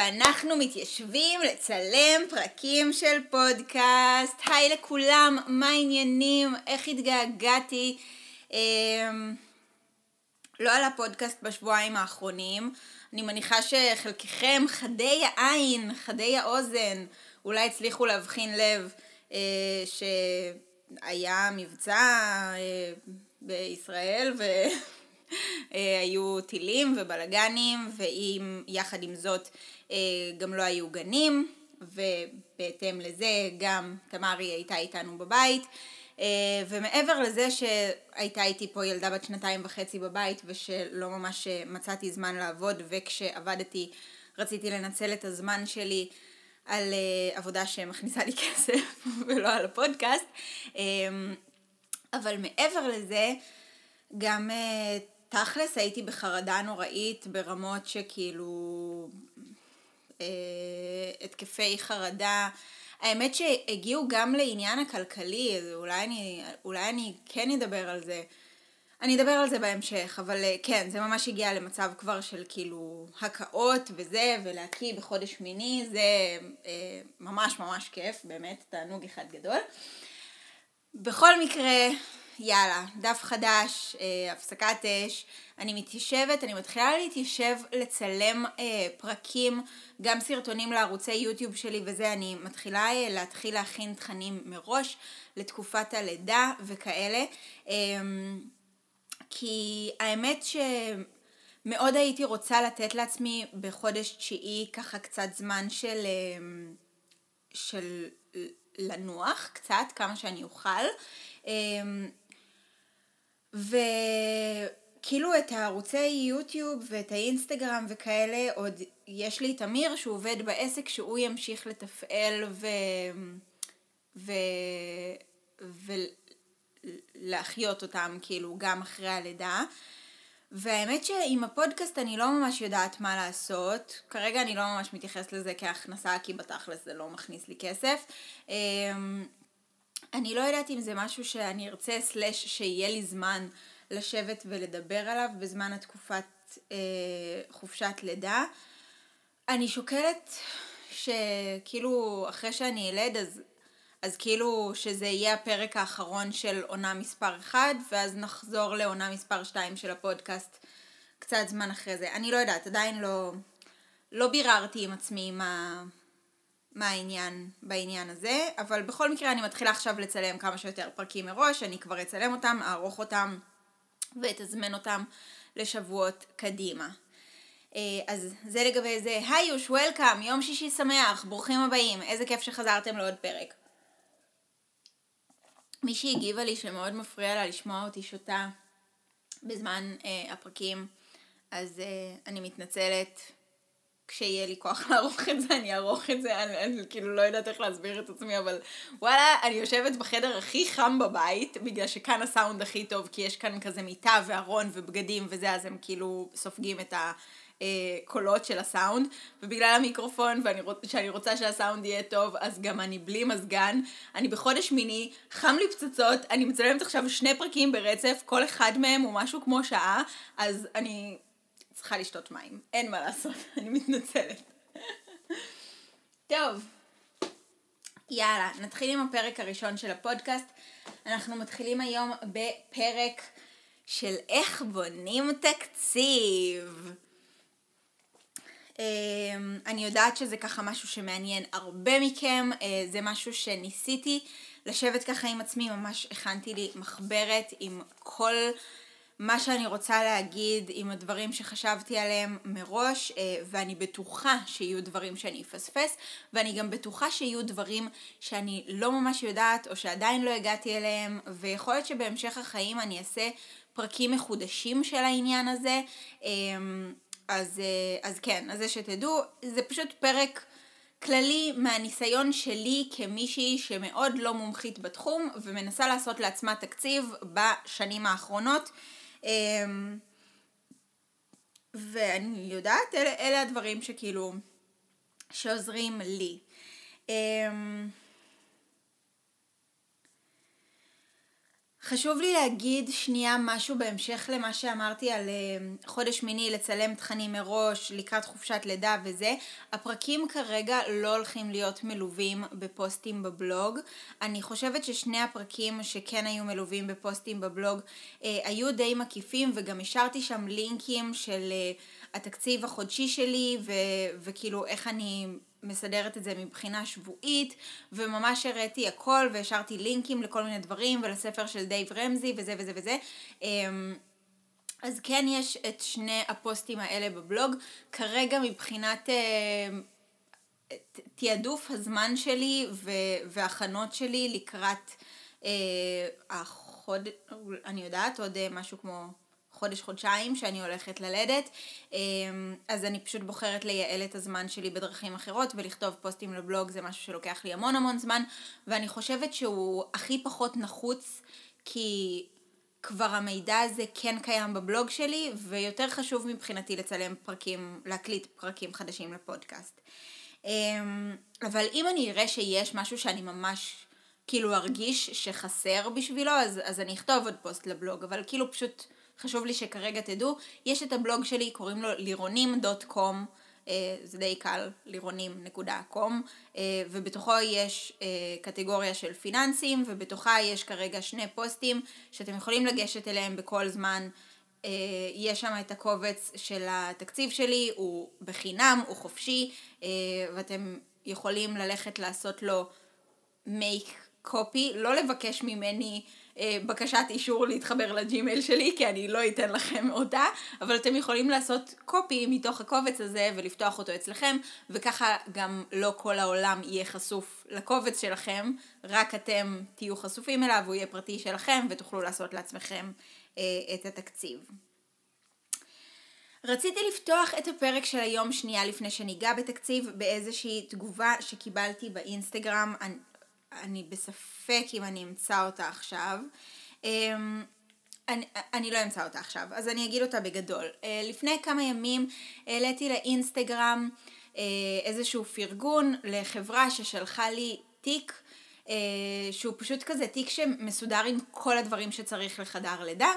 ואנחנו מתיישבים לצלם פרקים של פודקאסט. היי לכולם, מה העניינים? איך התגעגעתי? אמ, לא על הפודקאסט בשבועיים האחרונים. אני מניחה שחלקכם חדי העין, חדי האוזן, אולי הצליחו להבחין לב אה, שהיה מבצע אה, בישראל והיו טילים ובלגנים ויחד עם זאת אה, גם לא היו גנים ובהתאם לזה גם תמרי הייתה איתנו בבית אה, ומעבר לזה שהייתה איתי פה ילדה בת שנתיים וחצי בבית ושלא ממש מצאתי זמן לעבוד וכשעבדתי רציתי לנצל את הזמן שלי על עבודה שמכניסה לי כסף ולא על הפודקאסט. אבל מעבר לזה, גם תכלס הייתי בחרדה נוראית ברמות שכאילו התקפי חרדה. האמת שהגיעו גם לעניין הכלכלי, אז אולי אני, אולי אני כן אדבר על זה. אני אדבר על זה בהמשך, אבל אה, כן, זה ממש הגיע למצב כבר של כאילו הקאות וזה, ולהקיא בחודש מיני, זה אה, ממש ממש כיף, באמת, תענוג אחד גדול. בכל מקרה, יאללה, דף חדש, אה, הפסקת אש, אני מתיישבת, אני מתחילה להתיישב לצלם אה, פרקים, גם סרטונים לערוצי יוטיוב שלי וזה, אני מתחילה אה, להתחיל להכין תכנים מראש לתקופת הלידה וכאלה. אה, כי האמת שמאוד הייתי רוצה לתת לעצמי בחודש תשיעי ככה קצת זמן של, אמ, של לנוח קצת, כמה שאני אוכל. אמ, וכאילו את הערוצי יוטיוב ואת האינסטגרם וכאלה, עוד יש לי את אמיר שהוא עובד בעסק שהוא ימשיך לתפעל ו... ו... ו... להחיות אותם כאילו גם אחרי הלידה. והאמת שעם הפודקאסט אני לא ממש יודעת מה לעשות. כרגע אני לא ממש מתייחסת לזה כהכנסה, כי בתכלס זה לא מכניס לי כסף. אני לא יודעת אם זה משהו שאני ארצה סלאש שיהיה לי זמן לשבת ולדבר עליו בזמן התקופת אה, חופשת לידה. אני שוקלת שכאילו אחרי שאני אלד אז אז כאילו שזה יהיה הפרק האחרון של עונה מספר 1, ואז נחזור לעונה מספר 2 של הפודקאסט קצת זמן אחרי זה. אני לא יודעת, עדיין לא, לא ביררתי עם עצמי מה, מה העניין בעניין הזה, אבל בכל מקרה אני מתחילה עכשיו לצלם כמה שיותר פרקים מראש, אני כבר אצלם אותם, אערוך אותם ואתזמן אותם לשבועות קדימה. אה, אז זה לגבי זה. היי יוש, וולקאם, יום שישי שמח, ברוכים הבאים, איזה כיף שחזרתם לעוד פרק. מישהי הגיבה לי שמאוד מפריע לה לשמוע אותי שותה בזמן אה, הפרקים, אז אה, אני מתנצלת. כשיהיה לי כוח לערוך את זה, אני אערוך את זה, אני, אני כאילו לא יודעת איך להסביר את עצמי, אבל וואלה, אני יושבת בחדר הכי חם בבית, בגלל שכאן הסאונד הכי טוב, כי יש כאן כזה מיטה וארון ובגדים וזה, אז הם כאילו סופגים את ה... אה, קולות של הסאונד, ובגלל המיקרופון ואני רוצ, שאני רוצה שהסאונד יהיה טוב, אז גם אני בלי מזגן. אני בחודש מיני, חם לי פצצות, אני מצלמת עכשיו שני פרקים ברצף, כל אחד מהם הוא משהו כמו שעה, אז אני צריכה לשתות מים, אין מה לעשות, אני מתנצלת. טוב, יאללה, נתחיל עם הפרק הראשון של הפודקאסט. אנחנו מתחילים היום בפרק של איך בונים תקציב. אמ, אני יודעת שזה ככה משהו שמעניין הרבה מכם, אה, זה משהו שניסיתי לשבת ככה עם עצמי, ממש הכנתי לי מחברת עם כל מה שאני רוצה להגיד, עם הדברים שחשבתי עליהם מראש, אה, ואני בטוחה שיהיו דברים שאני אפספס, ואני גם בטוחה שיהיו דברים שאני לא ממש יודעת, או שעדיין לא הגעתי אליהם, ויכול להיות שבהמשך החיים אני אעשה פרקים מחודשים של העניין הזה. אמ, אז, אה, אז כן, אז זה שתדעו, זה פשוט פרק כללי מהניסיון שלי כמישהי שמאוד לא מומחית בתחום ומנסה לעשות לעצמה תקציב בשנים האחרונות. אמ, ואני יודעת, אלה, אלה הדברים שכאילו, שעוזרים לי. חשוב לי להגיד שנייה משהו בהמשך למה שאמרתי על uh, חודש מיני, לצלם תכנים מראש, לקראת חופשת לידה וזה. הפרקים כרגע לא הולכים להיות מלווים בפוסטים בבלוג. אני חושבת ששני הפרקים שכן היו מלווים בפוסטים בבלוג uh, היו די מקיפים וגם השארתי שם לינקים של uh, התקציב החודשי שלי ו- וכאילו איך אני מסדרת את זה מבחינה שבועית, וממש הראיתי הכל והשארתי לינקים לכל מיני דברים ולספר של דייב רמזי וזה וזה וזה. אמ, אז כן יש את שני הפוסטים האלה בבלוג. כרגע מבחינת אה, תעדוף הזמן שלי והכנות שלי לקראת אה, החוד... אני יודעת, עוד אה, משהו כמו חודש-חודשיים שאני הולכת ללדת, אמ, אז אני פשוט בוחרת לייעל את הזמן שלי בדרכים אחרות ולכתוב פוסטים לבלוג זה משהו שלוקח לי המון המון זמן. ואני חושבת שהוא הכי פחות נחוץ כי כבר המידע הזה כן קיים בבלוג שלי ויותר חשוב מבחינתי לצלם פרקים, להקליט פרקים חדשים לפודקאסט. אמ, אבל אם אני אראה שיש משהו שאני ממש כאילו ארגיש שחסר בשבילו אז, אז אני אכתוב עוד פוסט לבלוג. אבל כאילו פשוט חשוב לי שכרגע תדעו, יש את הבלוג שלי, קוראים לו לירונים.קום, אה, זה די קל, לירונים.קום, אה, ובתוכו יש אה, קטגוריה של פיננסים, ובתוכה יש כרגע שני פוסטים שאתם יכולים לגשת אליהם בכל זמן. יש שם את הקובץ של התקציב שלי, הוא בחינם, הוא חופשי, ואתם יכולים ללכת לעשות לו make copy, לא לבקש ממני בקשת אישור להתחבר לג'ימייל שלי, כי אני לא אתן לכם אותה, אבל אתם יכולים לעשות copy מתוך הקובץ הזה ולפתוח אותו אצלכם, וככה גם לא כל העולם יהיה חשוף לקובץ שלכם, רק אתם תהיו חשופים אליו, הוא יהיה פרטי שלכם ותוכלו לעשות לעצמכם אה, את התקציב. רציתי לפתוח את הפרק של היום שנייה לפני שניגע בתקציב באיזושהי תגובה שקיבלתי באינסטגרם. אני, בספק אם אני אמצא אותה עכשיו. אמ, אני, אני לא אמצא אותה עכשיו, אז אני אגיד אותה בגדול. אה, לפני כמה ימים העליתי לאינסטגרם אה, איזשהו פרגון לחברה ששלחה לי תיק אה, שהוא פשוט כזה תיק שמסודר עם כל הדברים שצריך לחדר לידה.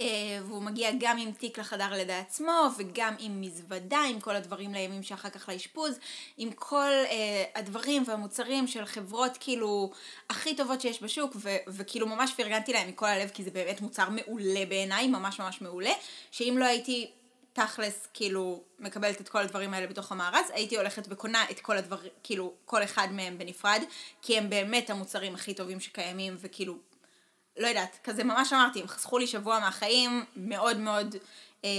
אה, והוא מגיע גם עם תיק לחדר לידה עצמו וגם עם מזוודה, עם כל הדברים לימים שאחר כך לאשפוז, עם כל uh, הדברים והמוצרים של חברות כאילו הכי טובות שיש בשוק ו- וכאילו ממש פרגנתי להם מכל הלב כי זה באמת מוצר מעולה בעיניי, ממש ממש מעולה, שאם לא הייתי תכלס כאילו מקבלת את כל הדברים האלה בתוך המארז, הייתי הולכת וקונה את כל הדברים, כאילו כל אחד מהם בנפרד, כי הם באמת המוצרים הכי טובים שקיימים וכאילו לא יודעת, כזה ממש אמרתי, הם חסכו לי שבוע מהחיים, מאוד מאוד אה,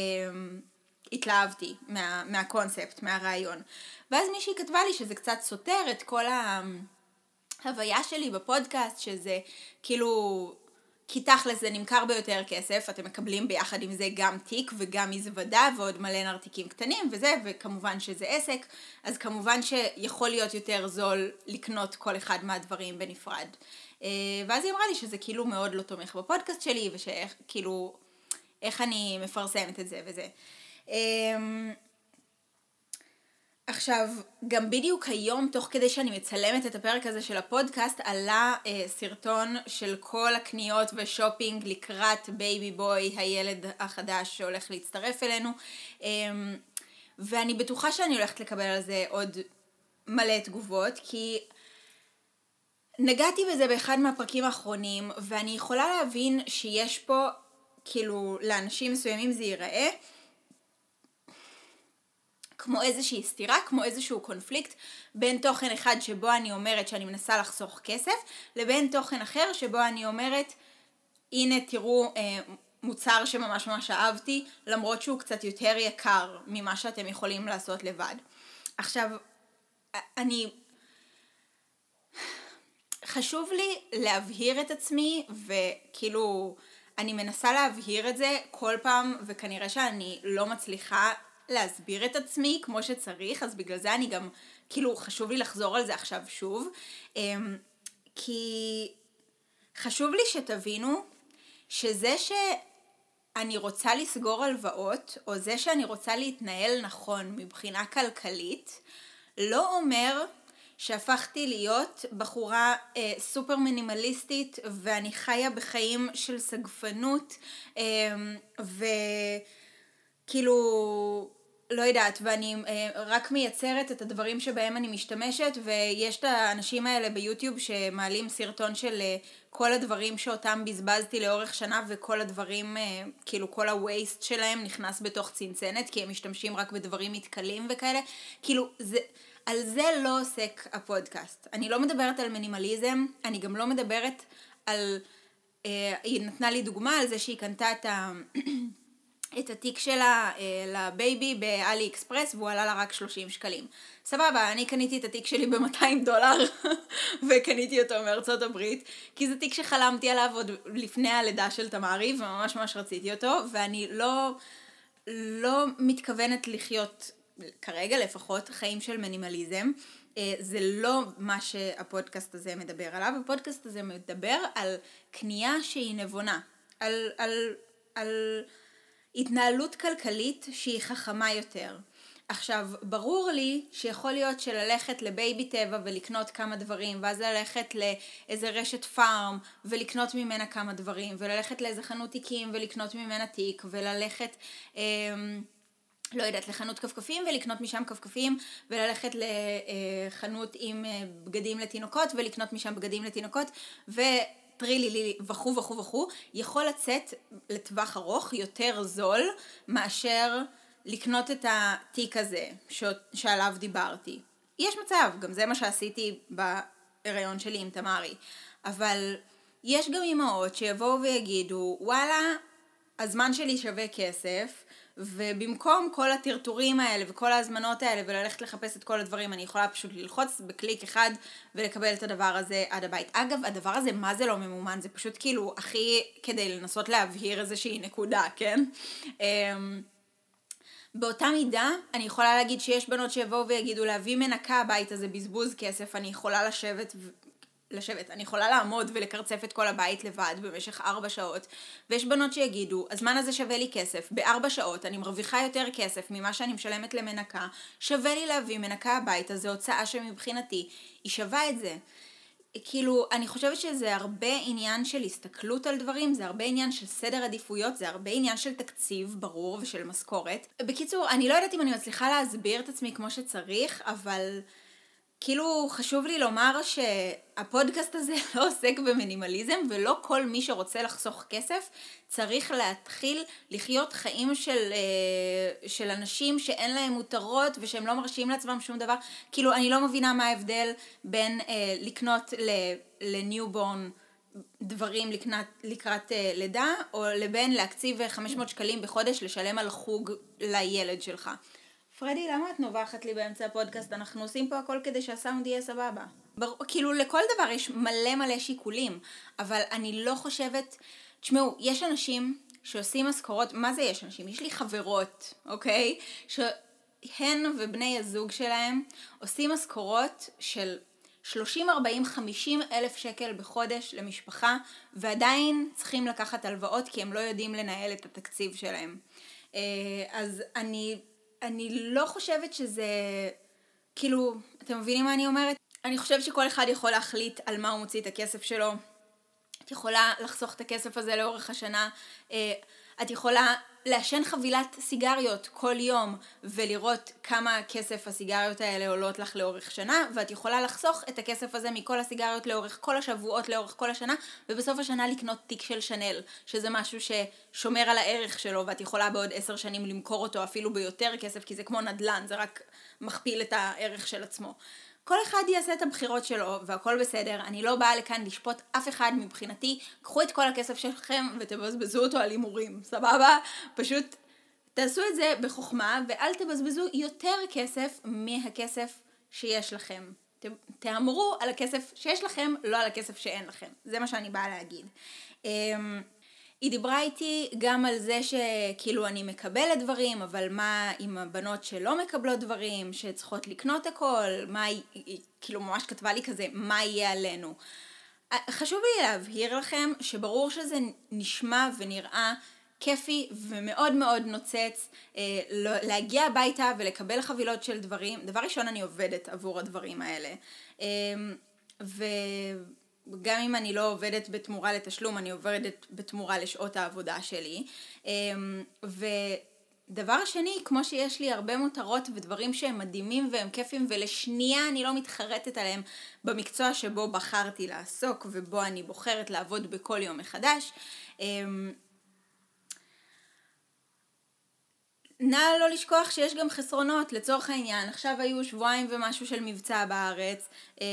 התלהבתי מה, מהקונספט, מהרעיון. ואז מישהי כתבה לי שזה קצת סותר את כל ההוויה שלי בפודקאסט, שזה כאילו, כי תכלס זה נמכר ביותר כסף, אתם מקבלים ביחד עם זה גם תיק וגם מזוודה ועוד מלא נרתיקים קטנים וזה, וכמובן שזה עסק, אז כמובן שיכול להיות יותר זול לקנות כל אחד מהדברים בנפרד. אה, ואז היא אמרה לי שזה כאילו מאוד לא תומך בפודקאסט שלי, ושאיך, כאילו, איך אני מפרסמת את זה וזה. אמ, עכשיו, גם בדיוק היום, תוך כדי שאני מצלמת את הפרק הזה של הפודקאסט, עלה אה, סרטון של כל הקניות ושופינג לקראת baby boy, הילד החדש שהולך להצטרף אלינו. אה, ואני בטוחה שאני הולכת לקבל על זה עוד מלא תגובות, כי נגעתי בזה באחד מהפרקים האחרונים, ואני יכולה להבין שיש פה, כאילו, לאנשים מסוימים זה ייראה כמו איזושהי סתירה, כמו איזשהו קונפליקט בין תוכן אחד שבו אני אומרת שאני מנסה לחסוך כסף, לבין תוכן אחר שבו אני אומרת, הנה תראו אה, מוצר שממש ממש אהבתי, למרות שהוא קצת יותר יקר ממה שאתם יכולים לעשות לבד. עכשיו, אני חשוב לי להבהיר את עצמי, וכאילו, אני מנסה להבהיר את זה כל פעם, וכנראה שאני לא מצליחה להסביר את עצמי כמו שצריך, אז בגלל זה אני גם, כאילו, חשוב לי לחזור על זה עכשיו שוב. אמ, כי חשוב לי שתבינו שזה שאני רוצה לסגור הלוואות, או זה שאני רוצה להתנהל נכון מבחינה כלכלית, לא אומר שהפכתי להיות בחורה אה, סופר מינימליסטית ואני חיה בחיים של סגפנות אה, וכאילו לא יודעת, ואני אה, רק מייצרת את הדברים שבהם אני משתמשת, ויש את האנשים האלה ביוטיוב שמעלים סרטון של אה, כל הדברים שאותם בזבזתי לאורך שנה, וכל הדברים, אה, כאילו כל ה-waste שלהם נכנס בתוך צנצנת, כי הם משתמשים רק בדברים מתכלים וכאלה. כאילו, זה, על זה לא עוסק הפודקאסט. אני לא מדברת על מינימליזם, אני גם לא מדברת על... היא נתנה לי דוגמה על זה שהיא קנתה את ה... את התיק שלה אה, לבייבי באלי אקספרס והוא עלה לה רק 30 שקלים. סבבה, אני קניתי את התיק שלי ב-200 דולר וקניתי אותו מארצות הברית כי זה תיק שחלמתי עליו עוד לפני הלידה של תמרי וממש ממש רציתי אותו ואני לא, לא מתכוונת לחיות כרגע לפחות חיים של מינימליזם. אה, זה לא מה שהפודקאסט הזה מדבר עליו, הפודקאסט הזה מדבר על קנייה שהיא נבונה, על, על, על התנהלות כלכלית שהיא חכמה יותר. עכשיו, ברור לי שיכול להיות שללכת לבייבי טבע ולקנות כמה דברים, ואז ללכת לאיזה רשת פארם ולקנות ממנה כמה דברים, וללכת לאיזה חנות תיקים ולקנות ממנה תיק, וללכת... אה, לא יודעת, לחנות כפכפים ולקנות משם כפכפים וללכת לחנות עם אה, בגדים לתינוקות ולקנות משם בגדים לתינוקות ו... טרילילי וכו' וכו' וכו', יכול לצאת לטווח ארוך יותר זול מאשר לקנות את התיק הזה ש... שעליו דיברתי. יש מצב, גם זה מה שעשיתי בהיריון שלי עם תמרי, אבל יש גם אימהות שיבואו ויגידו, וואלה, הזמן שלי שווה כסף, ובמקום כל הטרטורים האלה וכל ההזמנות האלה וללכת לחפש את כל הדברים, אני יכולה פשוט ללחוץ בקליק אחד ולקבל את הדבר הזה עד הבית. אגב, הדבר הזה, מה זה לא ממומן? זה פשוט כאילו הכי כדי לנסות להבהיר איזושהי נקודה, כן? אמ, באותה מידה, אני יכולה להגיד שיש בנות שיבואו ויגידו להביא מנקה הביתה זה בזבוז כסף, אני יכולה לשבת לשבת. אני יכולה לעמוד ולקרצף את כל הבית לבד במשך ארבע שעות, ויש בנות שיגידו, הזמן הזה שווה לי כסף, בארבע שעות אני מרוויחה יותר כסף ממה שאני משלמת למנקה, שווה לי להביא מנקה הביתה, זו הוצאה שמבחינתי היא שווה את זה. כאילו, אני חושבת שזה הרבה עניין של הסתכלות על דברים, זה הרבה עניין של סדר עדיפויות, זה הרבה עניין של תקציב ברור ושל משכורת. בקיצור, אני לא יודעת אם אני מצליחה להסביר את עצמי כמו שצריך, אבל... כאילו חשוב לי לומר שהפודקאסט הזה לא עוסק במינימליזם ולא כל מי שרוצה לחסוך כסף צריך להתחיל לחיות חיים של, אה, של אנשים שאין להם מותרות ושהם לא מרשים לעצמם שום דבר. כאילו אני לא מבינה מה ההבדל בין אה, לקנות ל newborn דברים לקנת, לקראת אה, לידה או לבין להקציב 500 שקלים בחודש לשלם על חוג לילד שלך. פרדי, למה את נובחת לי באמצע הפודקאסט? אנחנו עושים פה הכל כדי שהסאונד יהיה סבבה. בר... כאילו, לכל דבר יש מלא מלא שיקולים, אבל אני לא חושבת... תשמעו, יש אנשים שעושים משכורות, מה זה יש אנשים? יש לי חברות, אוקיי? שהן ובני הזוג שלהם עושים משכורות של 30, 40, 50 אלף שקל בחודש למשפחה, ועדיין צריכים לקחת הלוואות כי הם לא יודעים לנהל את התקציב שלהם. אה, אז אני אני לא חושבת שזה, כאילו, אתם מבינים מה אני אומרת? אני חושבת שכל אחד יכול להחליט על מה הוא מוציא את הכסף שלו. את יכולה לחסוך את הכסף הזה לאורך השנה. אה, את יכולה לעשן חבילת סיגריות כל יום ולראות כמה כסף הסיגריות האלה עולות לך לאורך שנה ואת יכולה לחסוך את הכסף הזה מכל הסיגריות לאורך כל השבועות לאורך כל השנה ובסוף השנה לקנות תיק של שנל שזה משהו ששומר על הערך שלו ואת יכולה בעוד עשר שנים למכור אותו אפילו ביותר כסף כי זה כמו נדל"ן זה רק מכפיל את הערך של עצמו כל אחד יעשה את הבחירות שלו והכל בסדר, אני לא באה לכאן לשפוט אף אחד מבחינתי, קחו את כל הכסף שלכם ותבזבזו אותו על הימורים, סבבה? פשוט תעשו את זה בחוכמה ואל תבזבזו יותר כסף מהכסף שיש לכם. תהמרו על הכסף שיש לכם, לא על הכסף שאין לכם. זה מה שאני באה להגיד. היא דיברה איתי גם על זה שכאילו אני מקבלת דברים, אבל מה עם הבנות שלא מקבלות דברים, שצריכות לקנות הכל, מה היא, כאילו ממש כתבה לי כזה, מה יהיה עלינו. חשוב לי להבהיר לכם שברור שזה נשמע ונראה כיפי ומאוד מאוד נוצץ אה, להגיע הביתה ולקבל חבילות של דברים. דבר ראשון, אני עובדת עבור הדברים האלה. אה, וגם אם אני לא עובדת בתמורה לתשלום, אני עובדת בתמורה לשעות העבודה שלי. אה, ודבר שני, כמו שיש לי הרבה מותרות ודברים שהם מדהימים והם כיפים ולשנייה אני לא מתחרטת עליהם במקצוע שבו בחרתי לעסוק ובו אני בוחרת לעבוד בכל יום מחדש. אה, נא לא לשכוח שיש גם חסרונות, לצורך העניין, עכשיו היו שבועיים ומשהו של מבצע בארץ, אה,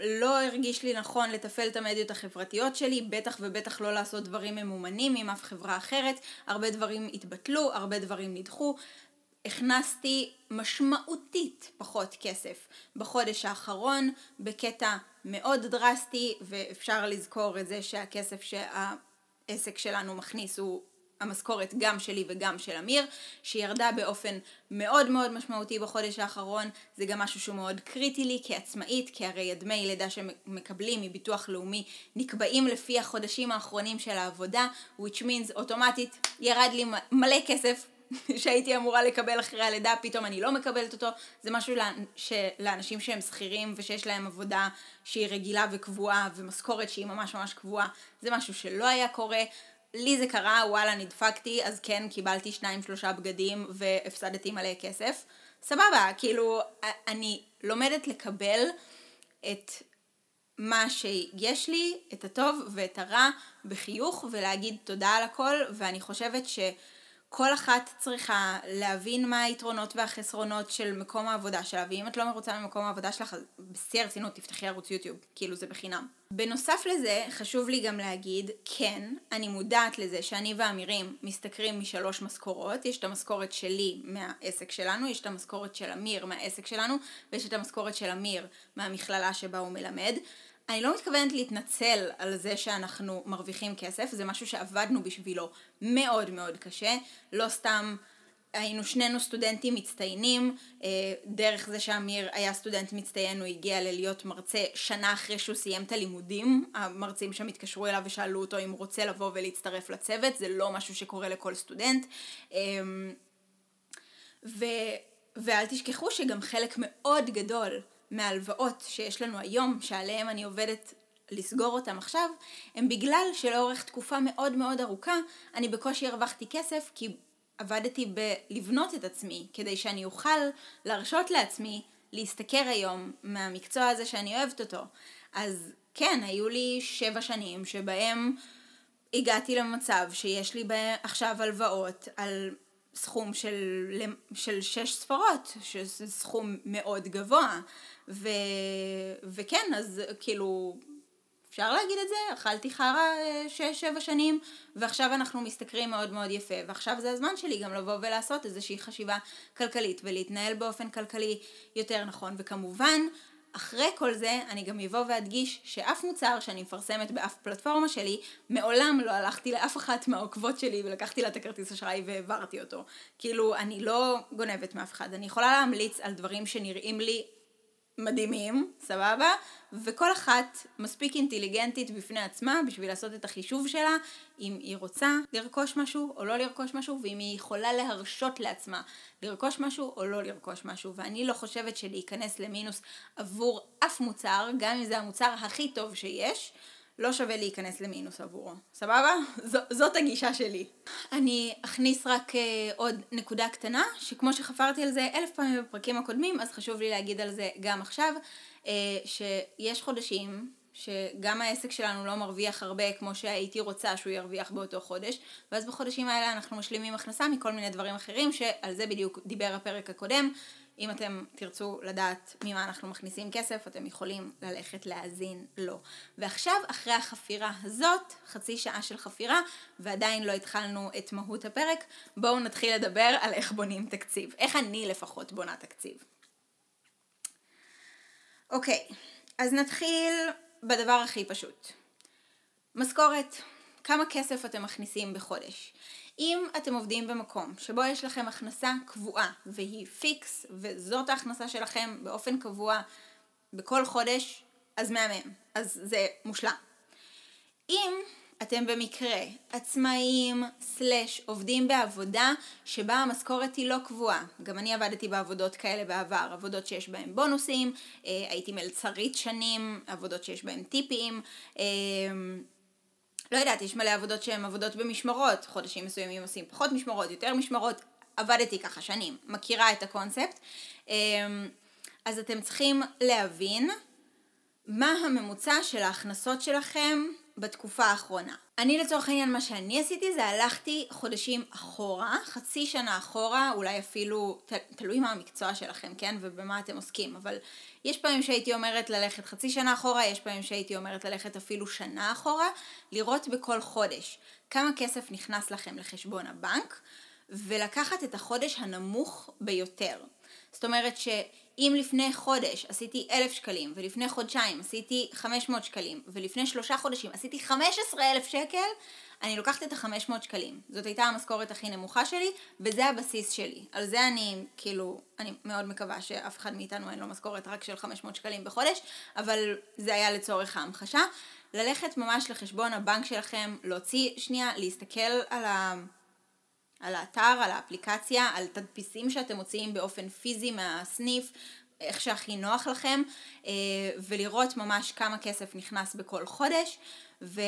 לא הרגיש לי נכון לתפעל את המדיות החברתיות שלי, בטח ובטח לא לעשות דברים ממומנים עם אף חברה אחרת, הרבה דברים התבטלו, הרבה דברים נדחו, הכנסתי משמעותית פחות כסף בחודש האחרון, בקטע מאוד דרסטי, ואפשר לזכור את זה שהכסף שהעסק שלנו מכניס הוא המשכורת גם שלי וגם של אמיר, שירדה באופן מאוד מאוד משמעותי בחודש האחרון, זה גם משהו שהוא מאוד קריטי לי כעצמאית, כי הרי הדמי לידה שמקבלים מביטוח לאומי נקבעים לפי החודשים האחרונים של העבודה, which means אוטומטית ירד לי מלא כסף שהייתי אמורה לקבל אחרי הלידה, פתאום אני לא מקבלת אותו, זה משהו לאנשים שהם שכירים ושיש להם עבודה שהיא רגילה וקבועה ומשכורת שהיא ממש ממש קבועה, זה משהו שלא היה קורה. לי זה קרה, וואלה, נדפקתי, אז כן, קיבלתי שניים שלושה בגדים והפסדתי מלא כסף. סבבה, כאילו, אני לומדת לקבל את מה שיש לי, את הטוב ואת הרע, בחיוך, ולהגיד תודה על הכל, ואני חושבת ש... כל אחת צריכה להבין מה היתרונות והחסרונות של מקום העבודה שלה, ואם את לא מרוצה ממקום העבודה שלך, אז בשיא הרצינות תפתחי ערוץ יוטיוב, כאילו זה בחינם. בנוסף לזה, חשוב לי גם להגיד, כן, אני מודעת לזה שאני ואמירים משתכרים משלוש משכורות, יש את המשכורת שלי מהעסק שלנו, יש את המשכורת של אמיר מהעסק שלנו, ויש את המשכורת של אמיר מהמכללה שבה הוא מלמד. אני לא מתכוונת להתנצל על זה שאנחנו מרוויחים כסף, זה משהו שעבדנו בשבילו מאוד מאוד קשה, לא סתם היינו שנינו סטודנטים מצטיינים, אה, דרך זה שאמיר היה סטודנט מצטיין הוא הגיע ללהיות מרצה שנה אחרי שהוא סיים את הלימודים, המרצים שם התקשרו אליו ושאלו אותו אם הוא רוצה לבוא ולהצטרף לצוות, זה לא משהו שקורה לכל סטודנט. אמ, ו... ואל תשכחו שגם חלק מאוד גדול מההלוואות שיש לנו היום, שעליהן אני עובדת לסגור אותם עכשיו, הם בגלל שלאורך תקופה מאוד מאוד ארוכה אני בקושי הרווחתי כסף כי עבדתי בלבנות את עצמי כדי שאני אוכל להרשות לעצמי להשתכר היום מהמקצוע הזה שאני אוהבת אותו. אז כן, היו לי שבע שנים שבהם הגעתי למצב שיש לי עכשיו הלוואות על סכום של, של שש ספרות, שזה סכום מאוד גבוה, ו, וכן, אז כאילו, אפשר להגיד את זה, אכלתי חרא אה, שש-שבע שנים, ועכשיו אנחנו משתכרים מאוד מאוד יפה, ועכשיו זה הזמן שלי גם לבוא ולעשות איזושהי חשיבה כלכלית, ולהתנהל באופן כלכלי יותר נכון, וכמובן, אחרי כל זה, אני גם אבוא ואדגיש שאף מוצר שאני מפרסמת באף פלטפורמה שלי, מעולם לא הלכתי לאף אחת מהעוקבות שלי ולקחתי לה את הכרטיס אשראי והעברתי אותו. כאילו, אני לא גונבת מאף אחד. אני יכולה להמליץ על דברים שנראים לי מדהימים, סבבה? וכל אחת מספיק אינטליגנטית בפני עצמה בשביל לעשות את החישוב שלה אם היא רוצה לרכוש משהו או לא לרכוש משהו ואם היא יכולה להרשות לעצמה לרכוש משהו או לא לרכוש משהו ואני לא חושבת שלהיכנס למינוס עבור אף מוצר גם אם זה המוצר הכי טוב שיש לא שווה להיכנס למינוס עבורו, סבבה? ז- זאת הגישה שלי. אני אכניס רק uh, עוד נקודה קטנה, שכמו שחפרתי על זה אלף פעמים בפרקים הקודמים, אז חשוב לי להגיד על זה גם עכשיו, uh, שיש חודשים שגם העסק שלנו לא מרוויח הרבה כמו שהייתי רוצה שהוא ירוויח באותו חודש, ואז בחודשים האלה אנחנו משלימים הכנסה מכל מיני דברים אחרים, שעל זה בדיוק דיבר הפרק הקודם. אם אתם תרצו לדעת ממה אנחנו מכניסים כסף, אתם יכולים ללכת להאזין לו. ועכשיו, אחרי החפירה הזאת, חצי שעה של חפירה, ועדיין לא התחלנו את מהות הפרק, בואו נתחיל לדבר על איך בונים תקציב. איך אני לפחות בונה תקציב. אוקיי, אז נתחיל בדבר הכי פשוט. משכורת. כמה כסף אתם מכניסים בחודש? אם אתם עובדים במקום שבו יש לכם הכנסה קבועה והיא פיקס וזאת ההכנסה שלכם באופן קבוע בכל חודש, אז מהמם, אז זה מושלם. אם אתם במקרה עצמאים סלש עובדים בעבודה שבה המשכורת היא לא קבועה. גם אני עבדתי בעבודות כאלה בעבר, עבודות שיש בהן בונוסים, אה, הייתי מלצרית שנים, עבודות שיש בהן טיפים. לא יודעת, יש מלא עבודות שהן עבודות במשמרות, חודשים מסוימים עושים פחות משמרות, יותר משמרות, עבדתי ככה שנים, מכירה את הקונספט. אמ, אז אתם צריכים להבין מה הממוצע של ההכנסות שלכם בתקופה האחרונה. אני לצורך העניין מה שאני עשיתי זה הלכתי חודשים אחורה, חצי שנה אחורה, אולי אפילו, תלוי מה המקצוע שלכם, כן? ובמה אתם עוסקים, אבל יש פעמים שהייתי אומרת ללכת חצי שנה אחורה, יש פעמים שהייתי אומרת ללכת אפילו שנה אחורה, לראות בכל חודש כמה כסף נכנס לכם לחשבון הבנק, ולקחת את החודש הנמוך ביותר. זאת אומרת שאם לפני חודש עשיתי אלף שקלים, ולפני חודשיים עשיתי 500 שקלים, ולפני שלושה חודשים עשיתי 15 אלף שקל, אני לוקחת את ה-500 שקלים. זאת הייתה המשכורת הכי נמוכה שלי, וזה הבסיס שלי. על זה אני, כאילו, אני מאוד מקווה שאף אחד מאיתנו אין לו משכורת רק של 500 שקלים בחודש, אבל זה היה לצורך ההמחשה. ללכת ממש לחשבון הבנק שלכם, להוציא שנייה, להסתכל על ה... על האתר, על האפליקציה, על תדפיסים שאתם מוציאים באופן פיזי מהסניף, איך שהכי נוח לכם, אה, ולראות ממש כמה כסף נכנס בכל חודש, ו...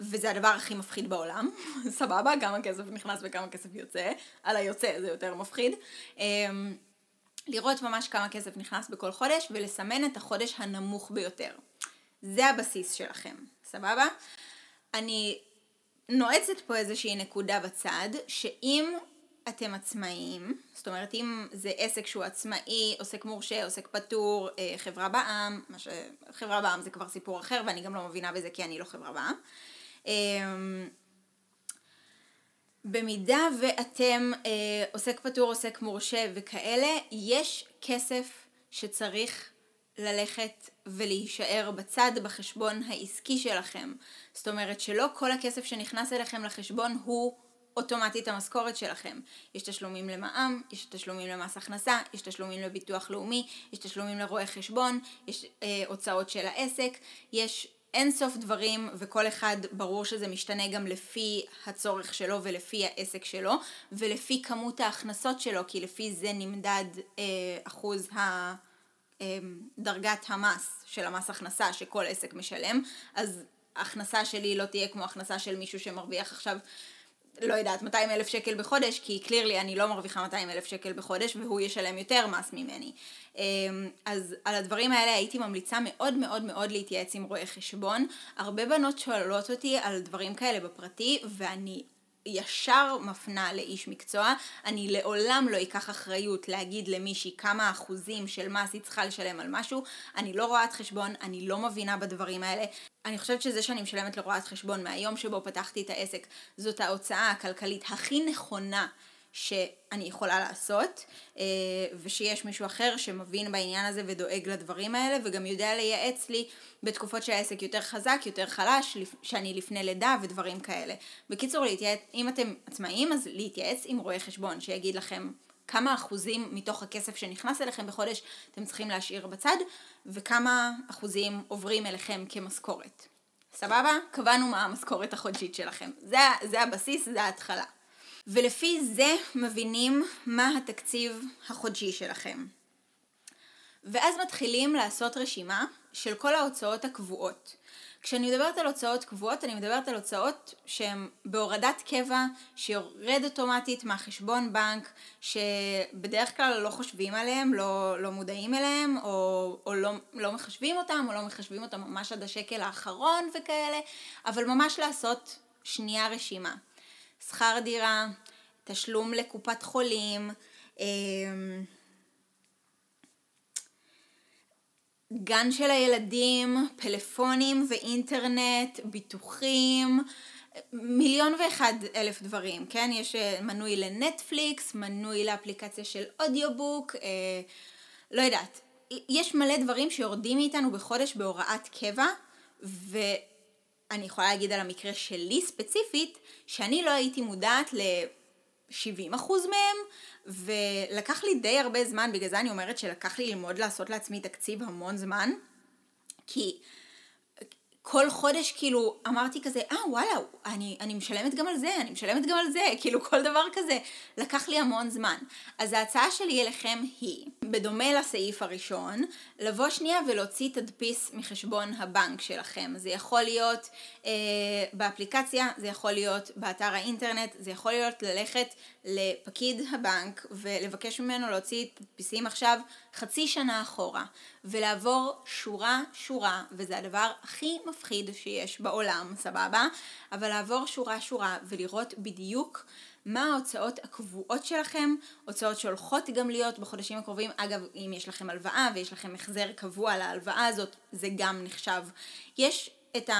וזה הדבר הכי מפחיד בעולם, סבבה, כמה כסף נכנס וכמה כסף יוצא, על היוצא זה יותר מפחיד. אה, לראות ממש כמה כסף נכנס בכל חודש ולסמן את החודש הנמוך ביותר. זה הבסיס שלכם, סבבה? אני נועצת פה איזושהי נקודה בצד, שאם אתם עצמאיים, זאת אומרת אם זה עסק שהוא עצמאי, עוסק מורשה, עוסק פטור, אה, חברה בע"מ, ש... חברה בע"מ זה כבר סיפור אחר ואני גם לא מבינה בזה כי אני לא חברה בע"מ. אמ, במידה ואתם אה, עוסק פטור, עוסק מורשה וכאלה, יש כסף שצריך ללכת ולהישאר בצד בחשבון העסקי שלכם. זאת אומרת שלא כל הכסף שנכנס אליכם לחשבון הוא אוטומטית המשכורת שלכם. יש תשלומים למע"מ, יש תשלומים למס הכנסה, יש תשלומים לביטוח לאומי, יש תשלומים לרואי חשבון, יש אה, הוצאות של העסק, יש אין סוף דברים וכל אחד ברור שזה משתנה גם לפי הצורך שלו ולפי העסק שלו ולפי כמות ההכנסות שלו כי לפי זה נמדד אה, אחוז ה... אמ, דרגת המס של המס הכנסה שכל עסק משלם, אז ההכנסה שלי לא תהיה כמו הכנסה של מישהו שמרוויח עכשיו, לא יודעת, 200 אלף שקל בחודש, כי קלירלי אני לא מרוויחה 200 אלף שקל בחודש והוא ישלם יותר מס ממני. אמ, אז על הדברים האלה הייתי ממליצה מאוד מאוד מאוד להתייעץ עם רואי חשבון. הרבה בנות שואלות אותי על דברים כאלה בפרטי ואני ישר מפנה לאיש מקצוע, אני לעולם לא אקח אחריות להגיד למישהי כמה אחוזים של מס היא צריכה לשלם על משהו, אני לא רואת חשבון, אני לא מבינה בדברים האלה. אני חושבת שזה שאני משלמת לרואת חשבון מהיום שבו פתחתי את העסק, זאת ההוצאה הכלכלית הכי נכונה שאני יכולה לעשות, אה, ושיש מישהו אחר שמבין בעניין הזה ודואג לדברים האלה, וגם יודע לייעץ לי בתקופות שהעסק יותר חזק, יותר חלש, שאני לפני לידה ודברים כאלה. בקיצור, להתייעץ, אם אתם עצמאים, אז להתייעץ עם רואה חשבון, שיגיד לכם כמה אחוזים מתוך הכסף שנכנס אליכם בחודש אתם צריכים להשאיר בצד, וכמה אחוזים עוברים אליכם כמשכורת. סבבה? קבענו מה המשכורת החודשית שלכם. זה, זה הבסיס, זה ההתחלה. ולפי זה מבינים מה התקציב החודשי שלכם. ואז מתחילים לעשות רשימה של כל ההוצאות הקבועות. כשאני מדברת על הוצאות קבועות, אני מדברת על הוצאות שהן בהורדת קבע, שיורד אוטומטית מהחשבון בנק, שבדרך כלל לא חושבים עליהם, לא, לא מודעים אליהם, או, או לא, לא מחשבים אותם, או לא מחשבים אותם ממש עד השקל האחרון וכאלה, אבל ממש לעשות שנייה רשימה. שכר דירה, תשלום לקופת חולים, אמ, גן של הילדים, פלאפונים ואינטרנט, ביטוחים, מיליון ואחד אלף דברים, כן? יש אה, מנוי לנטפליקס, מנוי לאפליקציה של אודיובוק, אה, לא יודעת. יש מלא דברים שיורדים מאיתנו בחודש בהוראת קבע, ו... אני יכולה להגיד על המקרה שלי ספציפית, שאני לא הייתי מודעת ל-70% מהם, ולקח לי די הרבה זמן, בגלל זה אני אומרת שלקח לי ללמוד לעשות לעצמי תקציב המון זמן, כי כל חודש כאילו אמרתי כזה, אה וואלה, אני, אני משלמת גם על זה, אני משלמת גם על זה, כאילו כל דבר כזה. לקח לי המון זמן. אז ההצעה שלי אליכם היא, בדומה לסעיף הראשון, לבוא שנייה ולהוציא תדפיס מחשבון הבנק שלכם. זה יכול להיות אה, באפליקציה, זה יכול להיות באתר האינטרנט, זה יכול להיות ללכת לפקיד הבנק ולבקש ממנו להוציא תדפיסים עכשיו חצי שנה אחורה, ולעבור שורה שורה, וזה הדבר הכי מפחיד שיש בעולם, סבבה? אבל לעבור שורה שורה ולראות בדיוק מה ההוצאות הקבועות שלכם, הוצאות שהולכות גם להיות בחודשים הקרובים. אגב, אם יש לכם הלוואה ויש לכם החזר קבוע להלוואה הזאת, זה גם נחשב. יש את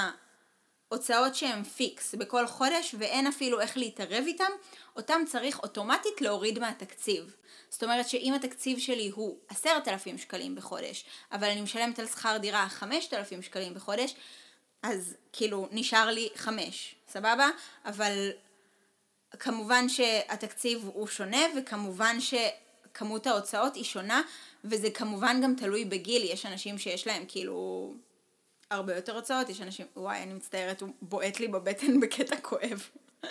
ההוצאות שהן פיקס בכל חודש ואין אפילו איך להתערב איתם, אותם צריך אוטומטית להוריד מהתקציב. זאת אומרת שאם התקציב שלי הוא עשרת אלפים שקלים בחודש, אבל אני משלמת על שכר דירה חמשת אלפים שקלים בחודש, אז כאילו נשאר לי חמש, סבבה? אבל כמובן שהתקציב הוא שונה וכמובן שכמות ההוצאות היא שונה וזה כמובן גם תלוי בגיל, יש אנשים שיש להם כאילו הרבה יותר הוצאות, יש אנשים, וואי אני מצטערת, הוא בועט לי בבטן בקטע כואב.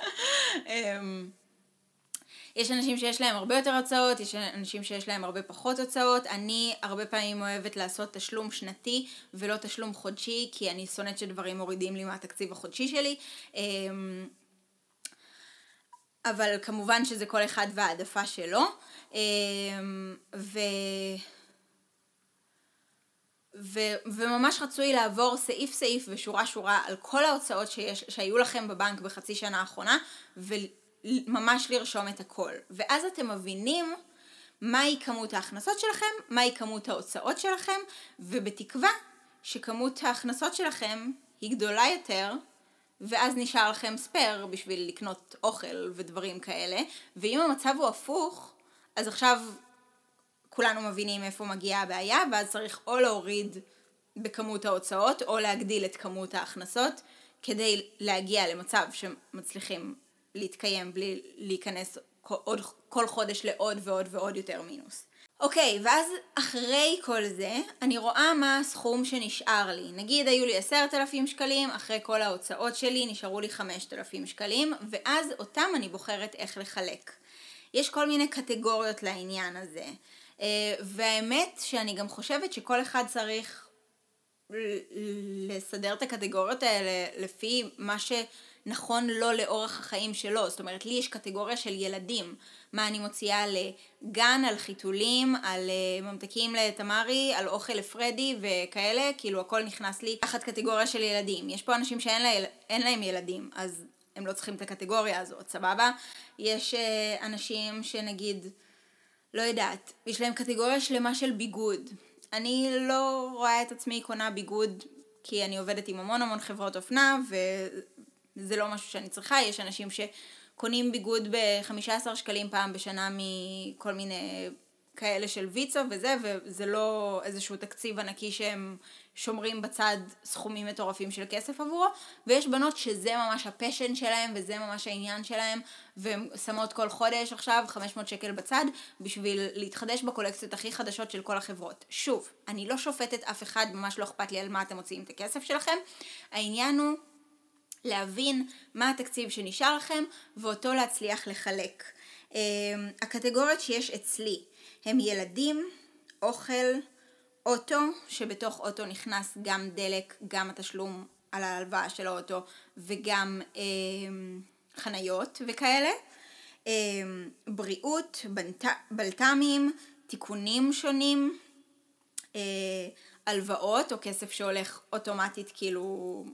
יש אנשים שיש להם הרבה יותר הוצאות, יש אנשים שיש להם הרבה פחות הוצאות. אני הרבה פעמים אוהבת לעשות תשלום שנתי ולא תשלום חודשי, כי אני שונאת שדברים מורידים לי מהתקציב החודשי שלי. אמ, אבל כמובן שזה כל אחד והעדפה שלו. אמ, ו... ו, וממש רצוי לעבור סעיף סעיף ושורה שורה על כל ההוצאות שיש, שהיו לכם בבנק בחצי שנה האחרונה וממש לרשום את הכל. ואז אתם מבינים מהי כמות ההכנסות שלכם, מהי כמות ההוצאות שלכם, ובתקווה שכמות ההכנסות שלכם היא גדולה יותר ואז נשאר לכם ספייר בשביל לקנות אוכל ודברים כאלה, ואם המצב הוא הפוך, אז עכשיו כולנו מבינים איפה מגיעה הבעיה, ואז צריך או להוריד בכמות ההוצאות, או להגדיל את כמות ההכנסות, כדי להגיע למצב שמצליחים להתקיים בלי להיכנס כל, כל חודש לעוד ועוד ועוד יותר מינוס. אוקיי, ואז אחרי כל זה, אני רואה מה הסכום שנשאר לי. נגיד היו לי עשרת אלפים שקלים, אחרי כל ההוצאות שלי נשארו לי חמשת אלפים שקלים, ואז אותם אני בוחרת איך לחלק. יש כל מיני קטגוריות לעניין הזה. אה, והאמת שאני גם חושבת שכל אחד צריך לסדר את הקטגוריות האלה לפי מה שנכון לו לאורך החיים שלו. זאת אומרת, לי יש קטגוריה של ילדים. מה אני מוציאה לגן, על חיתולים, על uh, ממתקים לתמרי, על אוכל לפרדי וכאלה, כאילו הכל נכנס לי תחת קטגוריה של ילדים. יש פה אנשים שאין לה, להם ילדים, אז הם לא צריכים את הקטגוריה הזאת, סבבה? יש uh, אנשים שנגיד, לא יודעת, יש להם קטגוריה שלמה של ביגוד. אני לא רואה את עצמי קונה ביגוד כי אני עובדת עם המון המון חברות אופנה וזה לא משהו שאני צריכה, יש אנשים ש... קונים ביגוד ב-15 שקלים פעם בשנה מכל מיני כאלה של ויצו וזה, וזה לא איזשהו תקציב ענקי שהם שומרים בצד סכומים מטורפים של כסף עבורו, ויש בנות שזה ממש הפשן שלהם וזה ממש העניין שלהם, והן שמות כל חודש עכשיו 500 שקל בצד בשביל להתחדש בקולקציות הכי חדשות של כל החברות. שוב, אני לא שופטת אף אחד, ממש לא אכפת לי על מה אתם מוציאים את הכסף שלכם, העניין הוא להבין מה התקציב שנשאר לכם ואותו להצליח לחלק. אמ, הקטגוריות שיש אצלי הם ילדים, אוכל, אוטו, שבתוך אוטו נכנס גם דלק, גם התשלום על ההלוואה של האוטו וגם אה, חניות וכאלה, אה, בריאות, בלת, בלת"מים, תיקונים שונים, אה, הלוואות או כסף שהולך אוטומטית כאילו